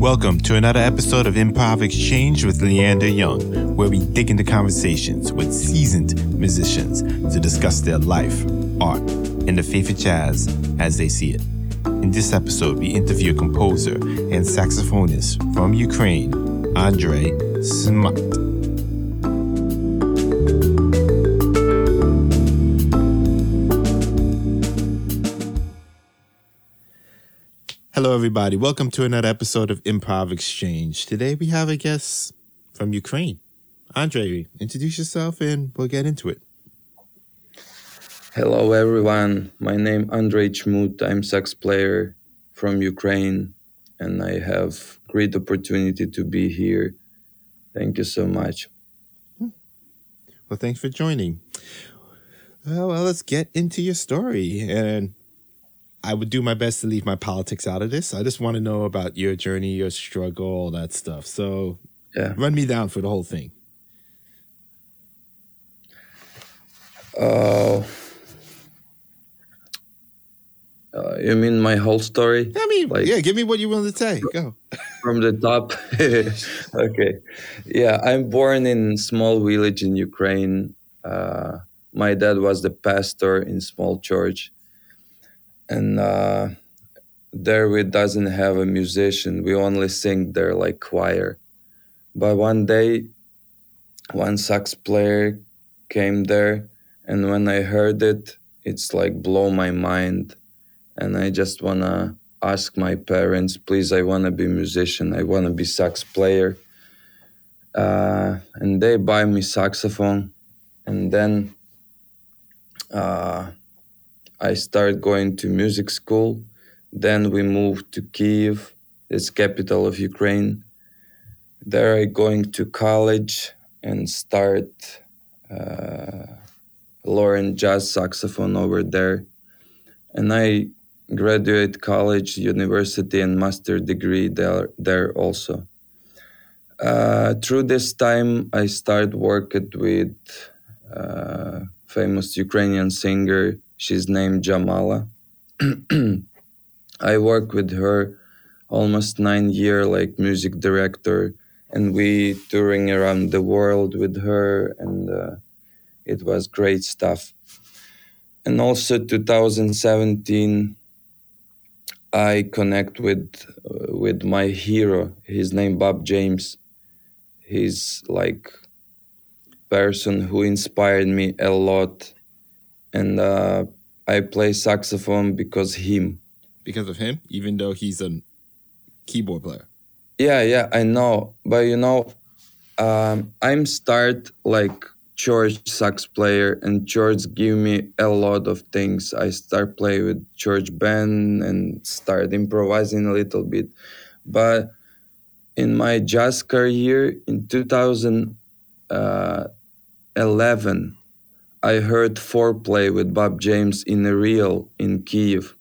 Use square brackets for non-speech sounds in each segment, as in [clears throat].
Welcome to another episode of Improv Exchange with Leander Young, where we dig into conversations with seasoned musicians to discuss their life, art, and the faith of jazz as they see it. In this episode, we interview composer and saxophonist from Ukraine, Andrey Chmut. Hello, everybody. Welcome to another episode of Improv Exchange. Today we have a guest from Ukraine. Andre, introduce yourself and we'll get into it. Hello, everyone. My name Andrey Chmut. I'm sax player from Ukraine, and I have great opportunity to be here. Thank you so much. Hmm. Well, thanks for joining. Well, well, let's get into your story. And I would do my best to leave my politics out of this. I just want to know about your journey, your struggle, all that stuff. So, Yeah. run me down for the whole thing. Uh, uh, you mean my whole story I mean, Like- yeah, give me what you're willing to say. Go. from the top? [laughs] okay. Yeah, I'm born in small village in Ukraine. Uh, my dad was the pastor in small church, and uh, there we doesn't have a musician. We only sing there like choir. But one day, one sax player came there, and when I heard it, it's like blow my mind, and I just wanna ask my parents, please, I wanna be musician. I wanna be sax player. Uh, and they buy me saxophone, and then uh, I started going to music school. Then we moved to Kiev, it's capital of Ukraine. There I going to college and start uh, learn jazz saxophone over there. And I graduate college, university, and master degree there, there also. Uh, through this time, I started working with uh, famous Ukrainian singer. She's named Jamala. [clears throat] I work with her almost nine year like music director, and we touring around the world with her, and uh, it was great stuff. And also 2017, I connect with uh, with my hero. His name Bob James. He's like person who inspired me a lot, and uh, I play saxophone because him. Because of him, even though he's a keyboard player. Yeah, yeah, I know, but you know, um, I'm start like jazz sax player, and jazz give me a lot of things. I start play with jazz band and start improvising a little bit, but in my jazz career in 2011, I heard Fourplay with Bob James in a reel in Kiev.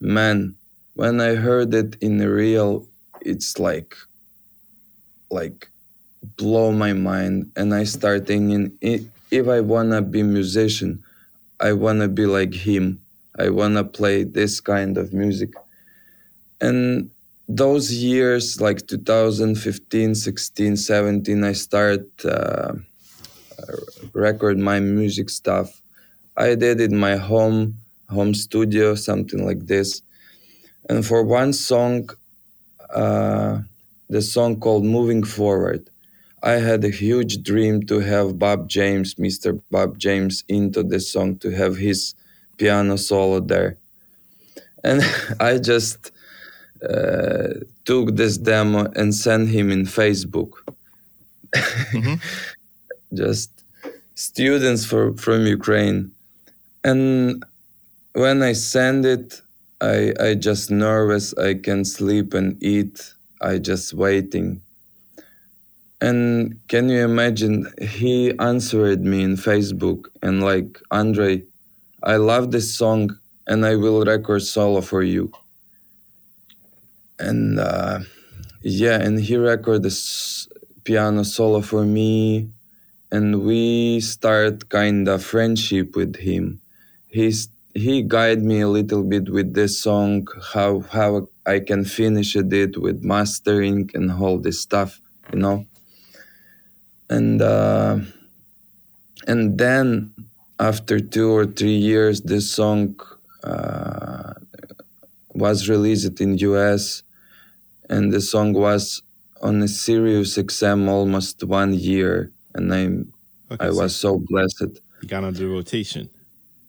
Man, when I heard it in a reel, it's like like blow my mind and i start thinking if i wanna be musician i wanna be like him i wanna play this kind of music and those years like 2015 16 17 i start uh, record my music stuff i did it in my home home studio something like this and for one song uh, the song called Moving Forward. I had a huge dream to have Bob James, Mr. Bob James, into the song to have his piano solo there. And [laughs] I just uh, took this demo and sent him in Facebook. [laughs] just students for, from Ukraine. And when I send it, I, I just nervous. I can sleep and eat. I just waiting. And can you imagine? He answered me in Facebook and like Andre, I love this song and I will record solo for you. And uh, yeah, and he recorded this piano solo for me, and we start kind of friendship with him. He's he guided me a little bit with this song, how how I can finish it with mastering and all this stuff, you know. And uh, and then after two or three years, this song uh, was released in US, and the song was on a Sirius XM almost one year, and I'm okay, I was so blessed. You got on the rotation.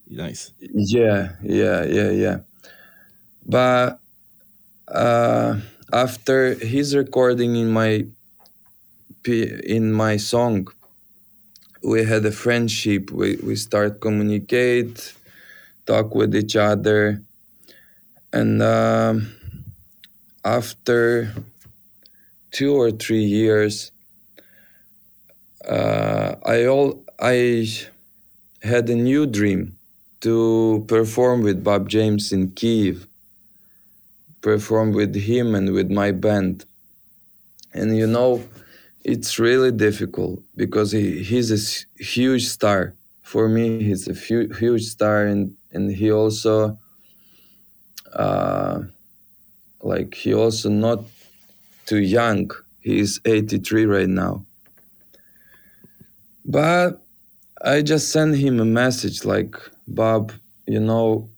Nice. Yeah, yeah, yeah, yeah. But uh, after his recording in my in my song, we had a friendship. We we start communicate, talk with each other, and uh, after two or three years, uh, I all I had a new dream to perform with Bob James in Kiev, perform with him and with my band. And you know, it's really difficult because he, he's a huge star. For me, he's a huge star, and, and he also, uh, like, he also not too young. He's 83 right now. But I just sent him a message like, Bob, you know,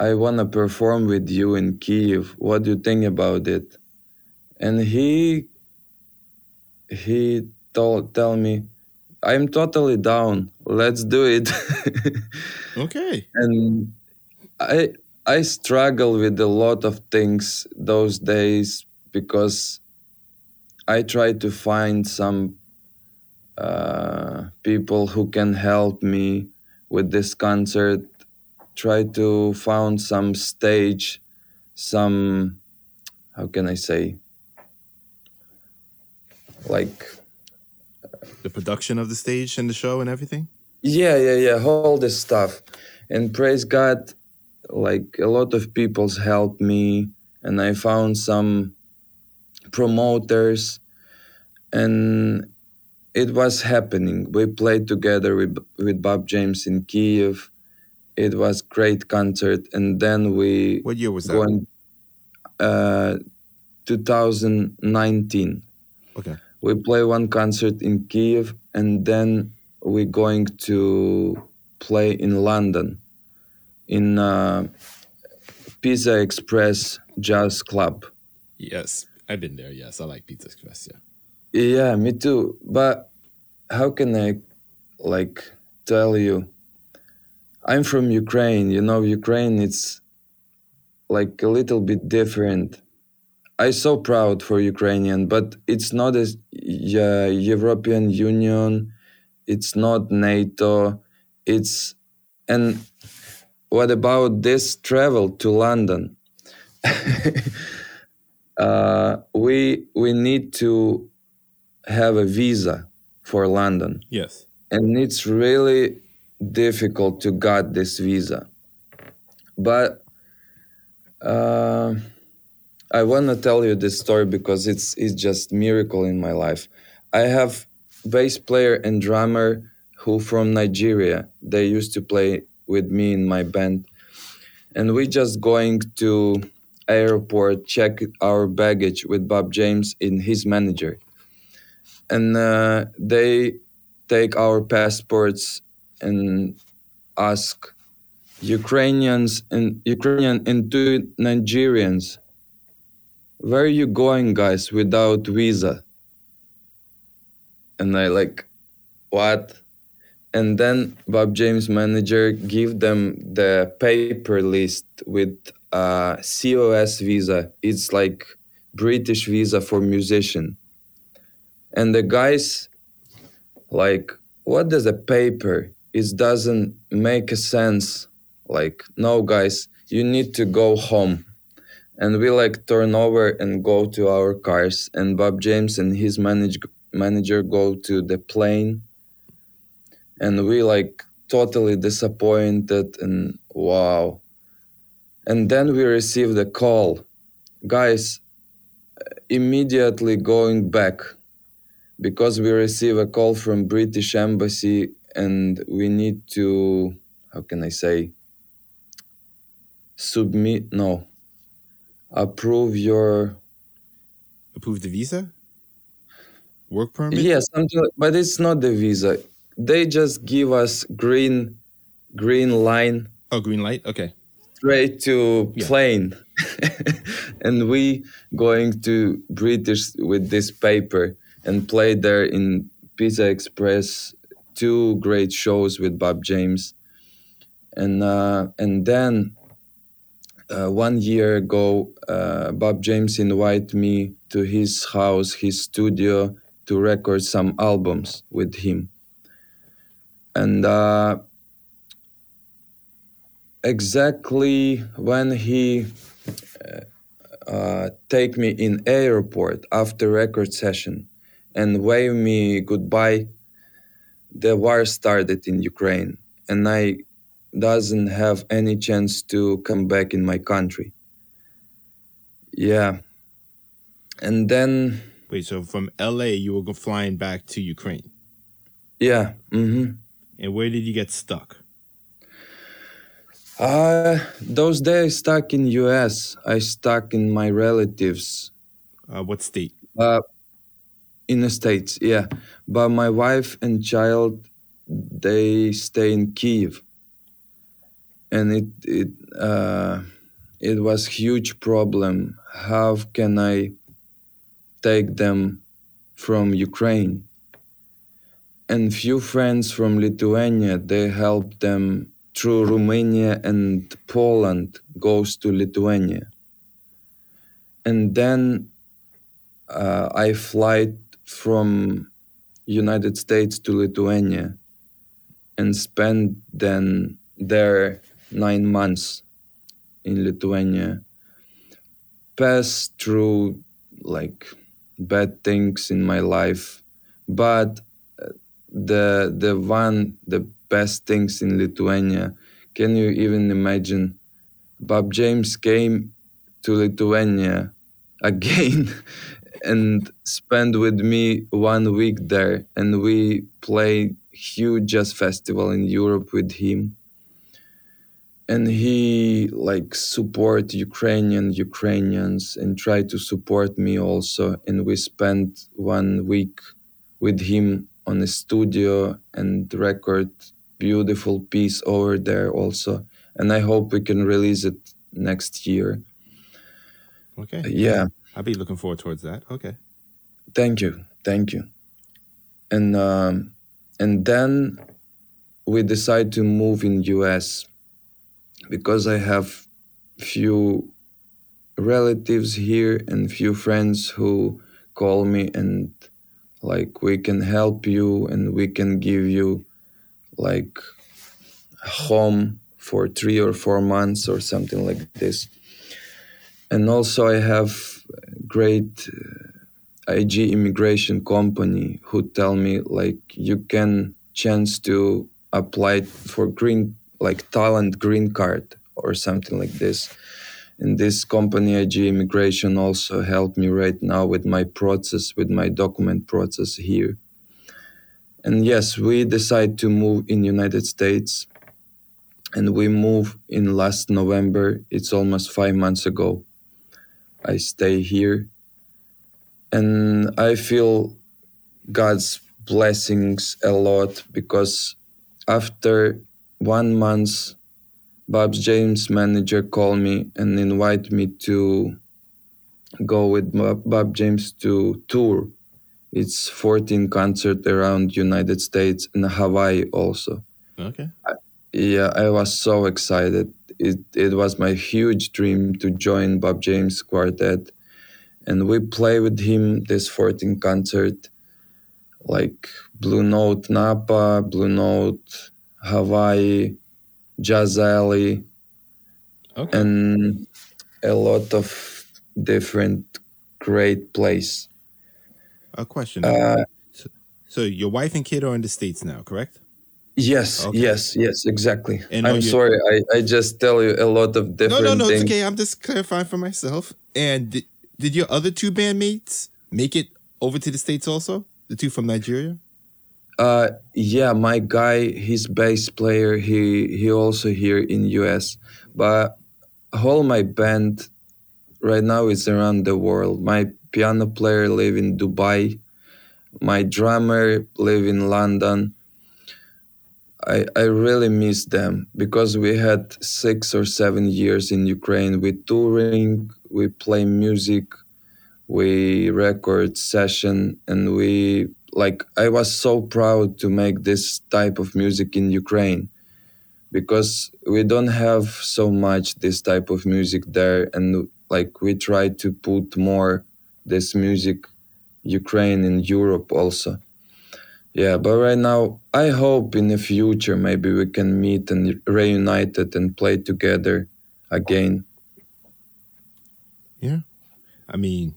I want to perform with you in Kiev. What do you think about it? And he he told tell me, I'm totally down. Let's do it. [laughs] okay. And I I struggle with a lot of things those days because I try to find some uh, people who can help me with this concert try to found some stage some how can i say? Like the production of the stage and the show and everything? Yeah yeah yeah all this stuff. And praise god like a lot of people's helped me and i found some promoters. And it was happening. We played together with, with Bob James in Kiev. It was great concert, and then we. What year was that? Going, uh, 2019. Okay. We play one concert in Kiev, and then we're going to play in London, in uh, Pizza Express Jazz Club. Yes, I've been there. Yes, I like Pizza Express. Yeah. Yeah, me too. But how can I like tell you? I'm from Ukraine. You know, Ukraine it's like a little bit different. I'm so proud for Ukrainian, but it's not a European Union. It's not NATO. It's and what about this travel to London? [laughs] uh, we we need to have a visa for London. Yes. And it's really difficult to get this visa. But uh, I want to tell you this story because it's it's just miracle in my life. I have bass player and drummer who from Nigeria. They used to play with me in my band, and we just going to airport check our baggage with Bob James in his manager and uh, they take our passports and ask Ukrainians and Ukrainian and two Nigerians, where are you going, guys, without visa? And I like, what? And then Bob James manager give them the paper list with a COS visa. It's like British visa for musician and the guys like what does a paper it doesn't make a sense. Like no guys you need to go home. And we like turn over and go to our cars. And bob james and his manage, manager go to the plane. And we like totally disappointed and wow. And then we received a call. Guys immediately going back because we receive a call from British embassy and we need to how can I say submit no approve your Approve the visa? Work permit? yeah but it's not the visa they just give us green green line Oh, green light? Okay. straight to Yeah. plane [laughs] and we going to british with this paper and played there in pizza express two great shows with bob james. And uh, and then uh, one year ago uh, bob james invited me to his house his studio to record some albums with him. And uh, exactly when he uh, uh, take me in airport after record session and wave me goodbye the war started in ukraine and i doesn't have any chance to come back in my country yeah and then Wait, so from LA, you were go- flying back to Ukraine. yeah hmm And where did you get stuck? uh those days stuck in us i stuck in my relatives Uh, what state? Uh, in the states, yeah. But my wife and child, they stay in Kiev, and it it uh, it was huge problem. How can I take them from Ukraine? And few friends from Lithuania, they help them through Romania and Poland goes to Lithuania. And then uh, I fly from United States to Lithuania and spend then there nine months in Lithuania. Pass through like bad things in my life, but uh, the the one the best things in Lithuania. Can you even imagine? Bob James came to Lithuania [laughs] again and spent with me one week there and we play huge jazz festival in europe with him. And he like support ukrainian ukrainians and try to support me also. And we spent one week with him on a studio and record beautiful piece over there also. And i hope we can release it next year. Okay. yeah I'll be looking forward towards that. Okay. Thank you, thank you. And um, and then we decide to move in US because I have few relatives here and few friends who call me and like we can help you and we can give you like a home for three or four months or something like this. And also I have great uh, IG immigration company who tell me like you can chance to apply for green like talent green card or something like this. And this company IG immigration also helped me right now with my process with my document process here. And yes, we decide to move in United States and we move in last November. It's almost 5 months ago. I stay here and I feel God's blessings a lot because after one month, Bob James manager called me and invite me to go with Bob Bob James to tour. It's 14 concert around United States and Hawaii also. Okay. Yeah, I was so excited. It it was my huge dream to join Bob James Quartet, and we play with him this 14 concert, like Blue Note Napa, Blue Note Hawaii, Jazz Alley, Okay. and a lot of different great place. a question. Uh, so, so your wife and kid are in the states now, correct? Yes, Okay. yes, yes, exactly. And I'm sorry, I, I just tell you a lot of No, different no, no. things. It's okay. I'm just clarifying for myself. And did, did your other two bandmates make it over to the states also? The two from Nigeria. Uh, yeah, my guy, his bass player, he he also here in US, but all my band right now is around the world. My piano player live in Dubai. My drummer live in London. I, I really miss them because we had six or seven years in Ukraine. We touring, we play music, we record session, and we like. I was so proud to make this type of music in Ukraine because we don't have so much this type of music there, and like we try to put more this music Ukraine in Europe also yeah but right now i hope in the future maybe we can meet and reunited and play together again yeah i mean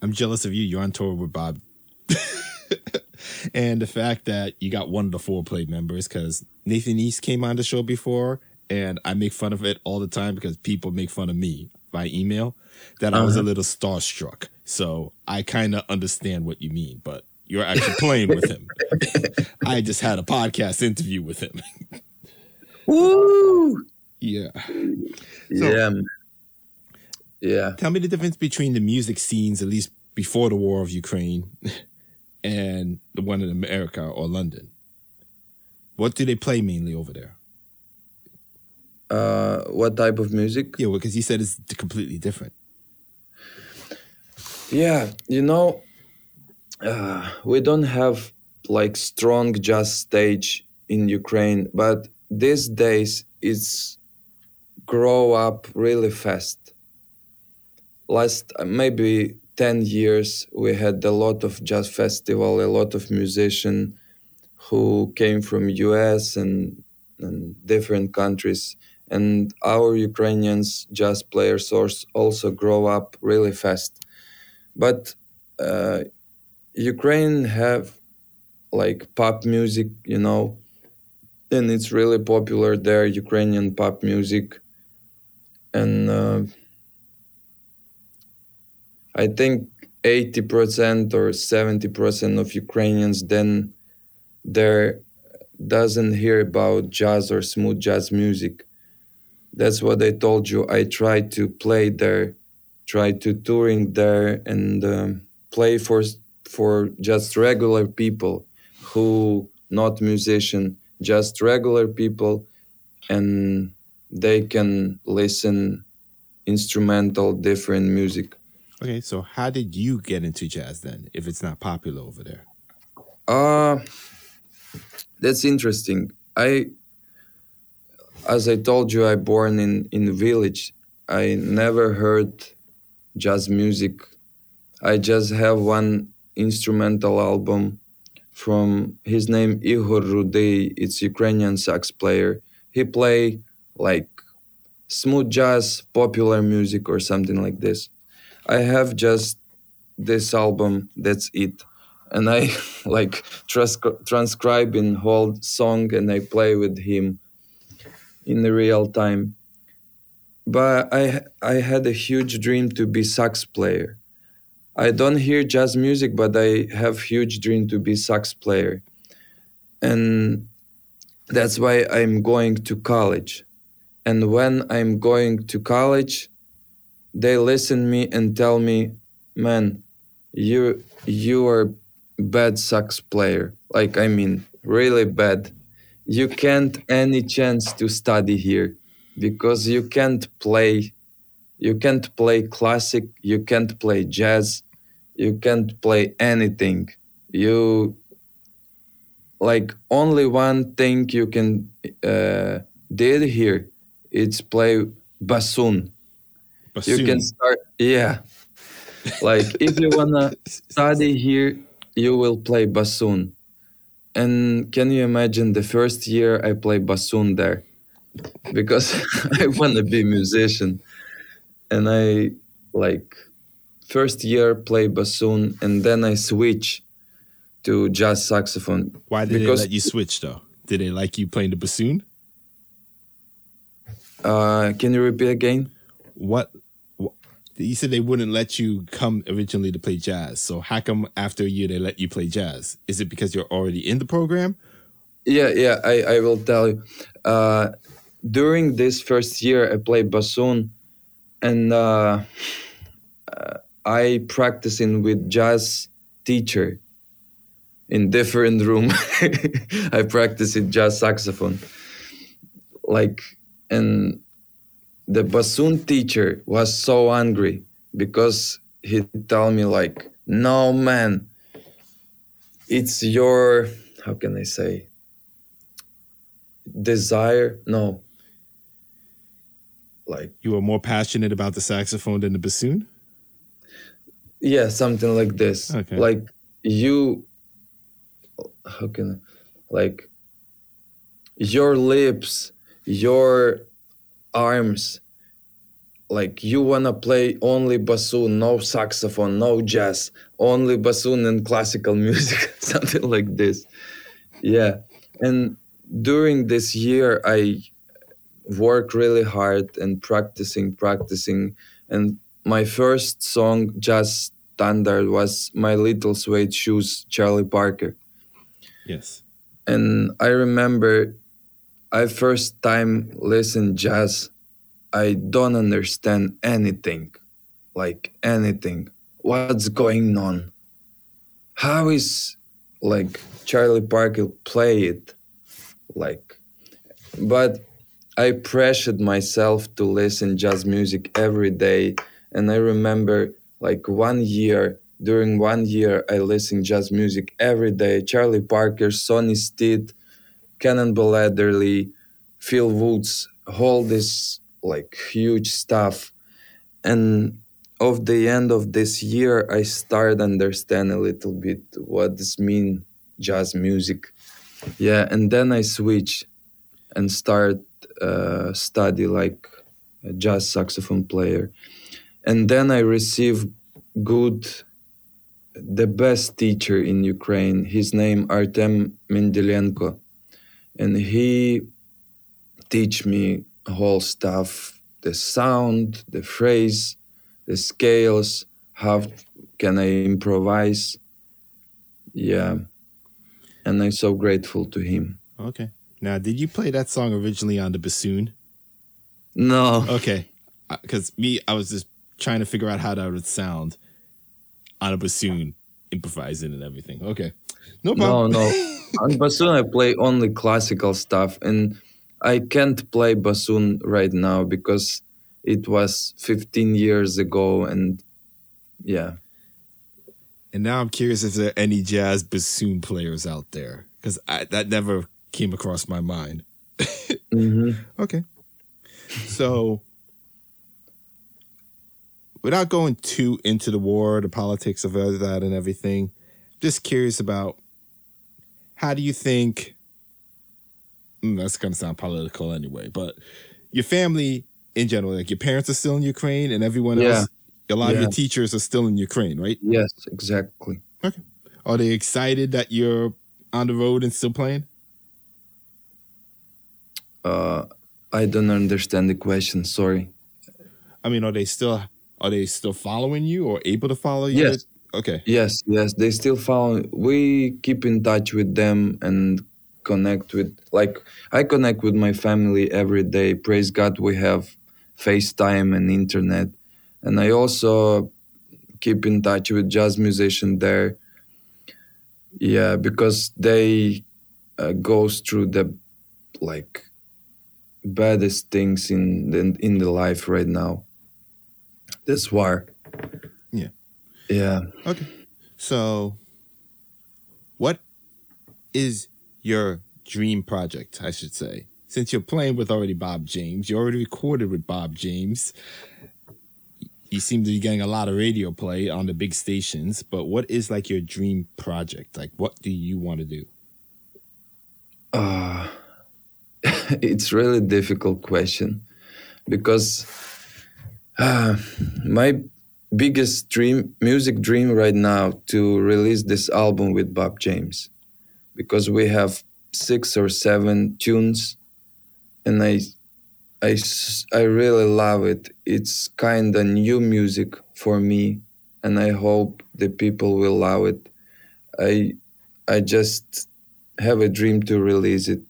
i'm jealous of you you're on tour with bob [laughs] and the fact that you got one of the Fourplay members because nathan east came on the show before and i make fun of it all the time because people make fun of me by email that uh-huh. i was a uh-huh. little starstruck so i kind of understand what you mean but you're actually playing with him. [laughs] I just had a podcast interview with him. [laughs] Woo! Yeah. So, yeah. Yeah. Tell me the difference between the music scenes, at least before the war of Ukraine, [laughs] and the one in America or London. What do they play mainly over there? Uh, what type of music? Yeah, because well, you said it's completely different. Yeah, you know, uh, we don't have like strong jazz stage in Ukraine, but these days it's grow up really fast. Last uh, maybe 10 years we had a lot of jazz festival, a lot of musicians who came from US and, and different countries and our Ukrainians jazz players also grow up really fast. But uh, Ukraine have like pop music, you know, and it's really popular there, Ukrainian pop music. And uh, I think 80% or 70% of Ukrainians then there doesn't hear about jazz or smooth jazz music. That's what I told you. I try to play there, try to touring there and um, play for for just regular people who not musician just regular people and they can listen instrumental different music. Okay so how did you get into jazz then if it's not popular over there? Uh that's interesting. I as i told you i born in in a village. I never heard jazz music. I just have one instrumental album from his name Igor Rudey. It's Ukrainian sax player. He play like smooth jazz, popular music, or something like this. I have just this album. That's it, and I [laughs] like trans- transcribe in whole song and I play with him in the real time. But I I had a huge dream to be sax player I don't hear jazz music, but I have huge dream to be sax player, and that's why I'm going to college. And when I'm going to college, they listen me and tell me, "Man, you you are bad sax player. Like I mean, really bad. You can't any chance to study here because you can't play." You can't play classic, you can't play jazz, you can't play anything. You like only one thing you can uh, did here it's play bassoon. bassoon. you can start yeah. Like if you wanna [laughs] study here you will play bassoon. And can you imagine the first year i play bassoon there? Because [laughs] i wanna be musician. And i like first year play bassoon and then I switch to jazz saxophone. Why did because, they let you switch though? Did they like you playing the bassoon? Uh, can you repeat again? What, what, you said they wouldn't let you come originally to play jazz. So how come after a year they let you play jazz? Is it because you're already in the program? Yeah, yeah. I, I will tell you. Uh, during this first year, I played bassoon, and uh, uh, I practicing with jazz teacher in different room. [laughs] I practice in jazz saxophone, like and the bassoon teacher was so angry because he tell me like, no man, it's your how can I say desire? No. Like you are more passionate about the saxophone than the bassoon yeah something like this. Okay. like you how can I, like your lips your arms like you wanna play only bassoon no saxophone no jazz only bassoon and classical [laughs] music something like this. Yeah. And during this year i work really hard and practicing practicing and my first song jazz standard was my little suede shoes charlie parker. Yes. And i remember i first time listened jazz i don't understand anything like anything. What's going on? How is like charlie parker play it? Like but i pressured myself to listen jazz music every day and i remember like one year during one year i listened jazz music every day. Charlie parker sonny stitt cannonball adderley phil woods all this like huge stuff. And of the end of this year i started understand a little bit what this mean jazz music. Yeah and then i switch and start uh, study like a jazz saxophone player and then i receive good the best teacher in ukraine his name artem mendelenko and he teach me whole stuff the sound the phrase the scales how can i improvise yeah and I'm so grateful to him. Okay. Now, did you play that song originally on the bassoon? No. Okay. Uh, because me, I was just trying to figure out how that would sound on a bassoon, improvising and everything. Okay. No problem. No, [laughs] no. on bassoon, I play only classical stuff. And I can't play bassoon right now because it was 15 years ago. And yeah. And now I'm curious if there are any jazz bassoon players out there because that never came across my mind. [laughs] mm-hmm. Okay. So, without going too into the war, the politics of that, and everything, just curious about how do you think? Mm, that's going to sound political anyway, but your family in general, like your parents are still in Ukraine and everyone yeah. else a lot yeah. of your teachers are still in Ukraine, right? Yes, exactly. Okay. Are they excited that you're on the road and still playing? Uh, I don't understand the question. Sorry. I mean, are they still are they still following you or able to follow you? Yes. Okay. Yes, yes, they still follow. We keep in touch with them and connect with like I connect with my family every day. Praise God, we have FaceTime and internet and I also keep in touch with jazz musician there. Yeah, because they uh, goes through the like baddest things in the, in the life right now. This war. Yeah. Yeah. Okay. So, what is your dream project? I should say, since you're playing with already Bob James, you already recorded with Bob James you seem to be getting a lot of radio play on the big stations, but what is like your dream project? Like, what do you want to do? Uh, [laughs] it's really difficult question because uh, my biggest dream, music dream right now, to release this album with Bob James, because we have six or seven tunes, and I I, I really love it. It's kind of new music for me, and I hope the people will love it. I I just have a dream to release it.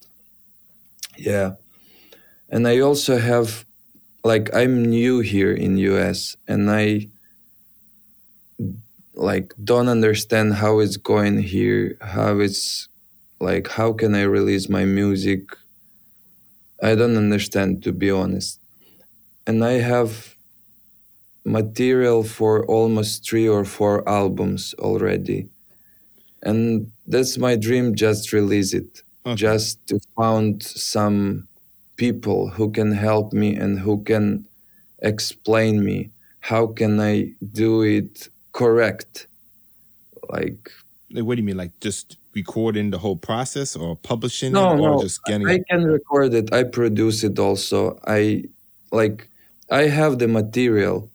Yeah, and I also have like I'm new here in US and I like don't understand how it's going here, how it's like how can I release my music? I don't understand to be honest. And I have material for almost 3 or 4 albums already. And that's my dream just release it. Okay. Just to found some people who can help me and who can explain me how can I do it correct. Like what do you mean? Like just recording the whole process or publishing no, it or no, just getting I can record it. I produce it also. I like I have the material.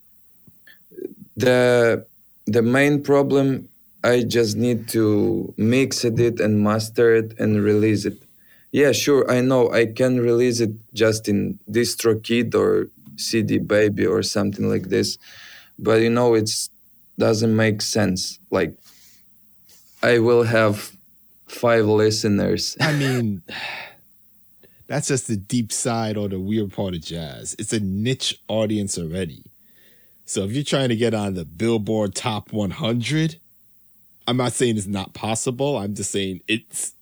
The the main problem I just need to mix it and master it and release it yeah, sure. I know I can release it just in DistroKid or CD Baby or something like this, but you know it doesn't make sense. Like I will have five listeners. I [laughs] mean, that's just the deep side or the weird part of jazz. It's a niche audience already. So if you're trying to get on the Billboard Top 100, I'm not saying it's not possible. I'm just saying it's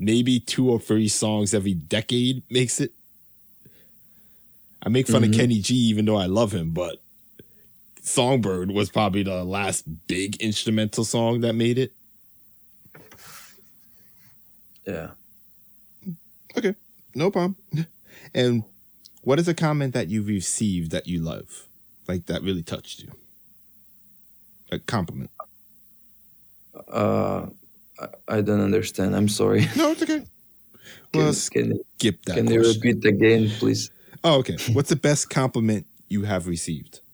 maybe two or three songs every decade makes it. I make fun mm-hmm. of Kenny G even though I love him, but Songbird was probably the last big instrumental song that made it. Yeah. Okay. No problem. [laughs] And what is a comment that you've received that you love? Like that really touched you? A compliment. Uh I don't understand. I'm sorry. No, it's okay. [laughs] Well, can, skip that. Can question. you repeat again, please? Oh, okay. What's the best compliment you have received? [laughs]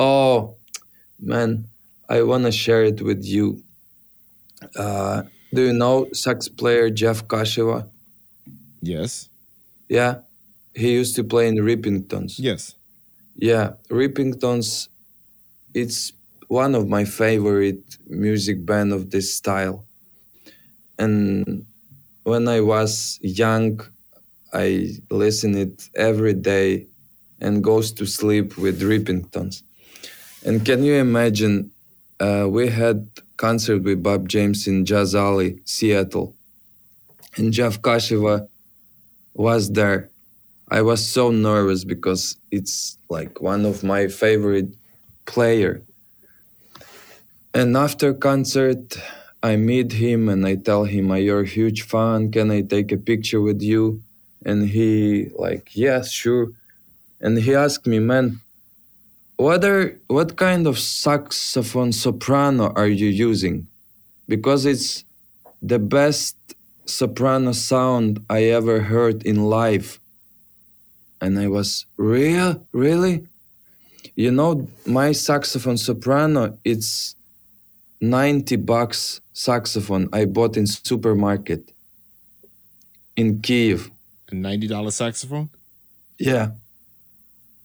Oh, man, I want to share it with you. Uh, do you know sax player Jeff Kashiwa? Yes. Yeah, he used to play in Rippingtons. Yes. Yeah, Rippingtons. It's one of my favorite music band of this style and when I was young, I listened it every day and goes to sleep with Rippingtons. And can you imagine? Uh, we had concert with Bob James in Jazz Alley, Seattle, and Jeff Kashiwa was there. I was so nervous because it's like one of my favorite player. And after concert, I meet him and I tell him, "You're a huge fan. Can I take a picture with you?" And he like, "Yes, sure." And he asked me, "Man, what are what kind of saxophone soprano are you using? Because it's the best soprano sound I ever heard in life. And I was, "Real? Really?" You know, my saxophone soprano, it's 90 bucks saxophone I bought in supermarket in Kiev. A $90 saxophone? Yeah.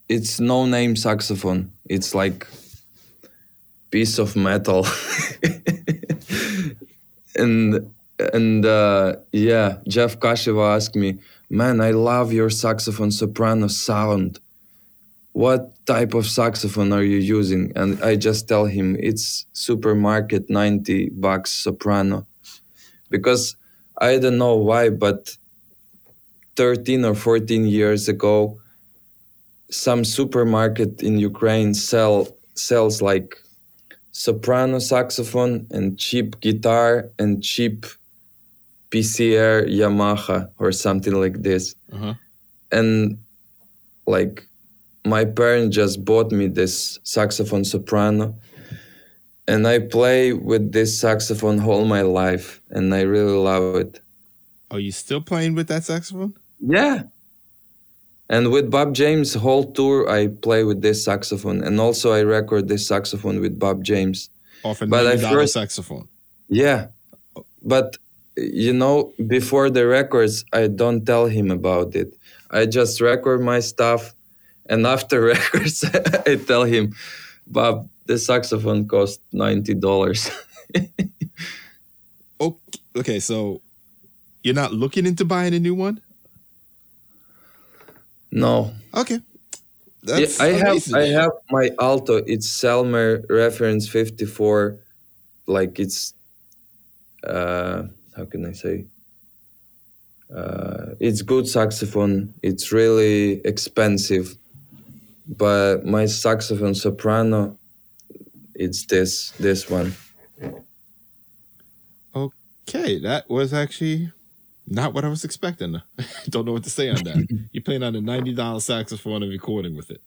It's no name saxophone. It's like piece of metal. [laughs] and and uh, yeah, Jeff Kashiwa asked me, "Man, I love your saxophone soprano sound what type of saxophone are you using? And i just tell him it's supermarket 90 bucks soprano. Because i don't know why but 13 or 14 years ago some supermarket in ukraine sell sells like soprano saxophone and cheap guitar and cheap psr yamaha or something like this. Uh-huh. and like my parents just bought me this saxophone soprano and i play with this saxophone all my life and i really love it. Are you still playing with that saxophone? Yeah. And with bob james whole tour i play with this saxophone and also i record this saxophone with bob james. Often, but I first, saxophone. Yeah. But you know before the records i don't tell him about it. I just record my stuff and after [laughs] records, I tell him, Bob, the saxophone cost ninety dollars. [laughs] okay, okay, so you're not looking into buying a new one? No. Okay. That's yeah, I have. I have my alto. It's Selmer reference 54. Like it's uh how can I say? Uh, it's good saxophone. It's really expensive, but my saxophone soprano, it's this this one. Okay, that was actually not what I was expecting. [laughs] Don't know what to say on that. [laughs] You're playing on a ninety dollar saxophone and recording with it.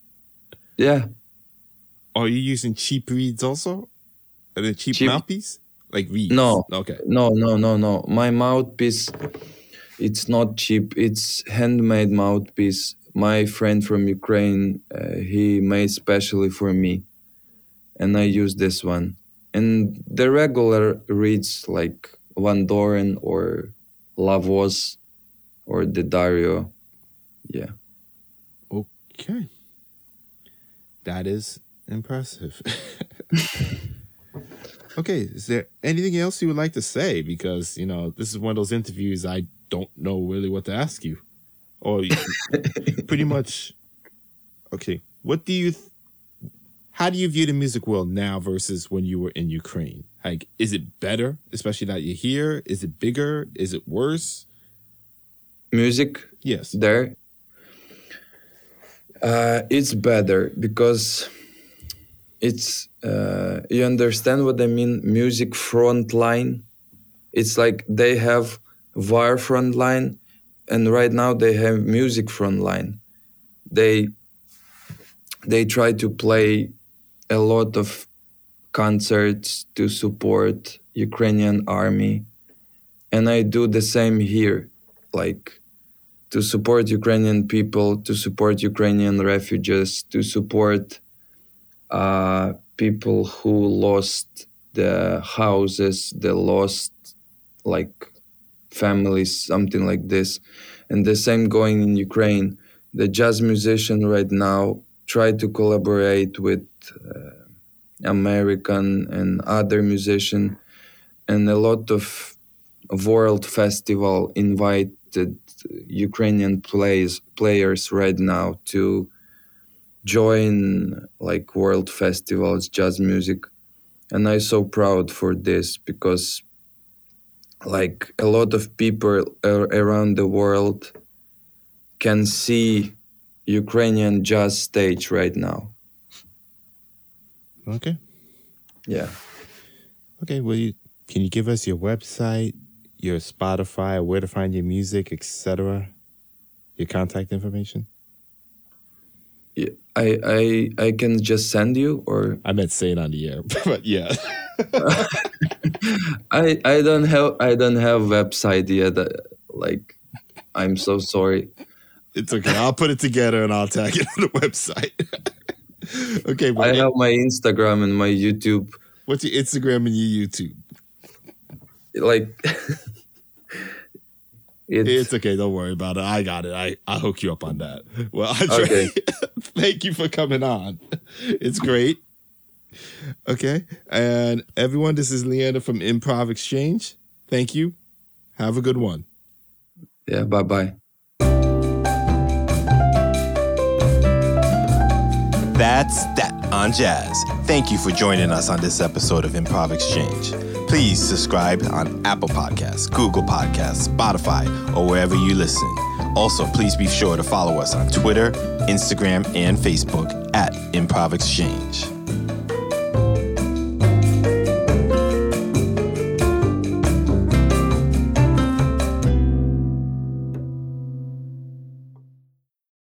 Yeah. Are you using cheap reeds also? And a cheap, cheap mouthpiece? Like reeds? No. Okay. No, no, no, no. My mouthpiece, it's not cheap. It's handmade mouthpiece. My friend from Ukraine, uh, he made specially for me, and I use this one. And the regular reads like Vandoren or La Voz or D'Addario. Yeah. Okay. That is impressive. [laughs] okay, is there anything else you would like to say? Because, you know, this is one of those interviews I don't know really what to ask you. Or [laughs] pretty much, okay, what do you, th- how do you view the music world now versus when you were in Ukraine? Like, is it better, especially that you're here? Is it bigger? Is it worse? Music? Yes. There? Uh, it's better because it's, uh, you understand what I mean? Music front line. It's like they have wire front line, and right now they have music front line. They they try to play a lot of concerts to support Ukrainian army. And I do the same here, like to support Ukrainian people, to support Ukrainian refugees, to support uh, people who lost the houses, they lost like families, something like this. And the same going in Ukraine. The jazz musician right now try to collaborate with uh, American and other musician, and a lot of world festival invited Ukrainian plays players right now to join like world festivals, jazz music, and I'm so proud for this because like a lot of people around the world can see Ukrainian jazz stage right now Okay. Yeah. Okay. Well, you can you give us your website, your Spotify, where to find your music, etc., your contact information? Yeah, I I I can just send you, or I meant say it on the air, [laughs] but yeah. [laughs] I I don't have I don't have website yet. Uh, like, I'm so sorry. It's okay. I'll put it together and I'll tag it on the website. [laughs] okay, I have my Instagram and my YouTube. What's your Instagram and your YouTube? Like, [laughs] it's, it's, okay. Don't worry about it. I got it. I I'll hook you up on that. Well, Andrey, okay. thank you for coming on. It's great. [laughs] Okay, and everyone, this is Leander from Improv Exchange. Thank you. Have a good one. Yeah. Bye bye. That's that on jazz. Thank you for joining us on this episode of Improv Exchange. Please subscribe on Apple Podcasts, Google Podcasts, Spotify, or wherever you listen. Also, please be sure to follow us on Twitter, Instagram, and Facebook at Improv Exchange.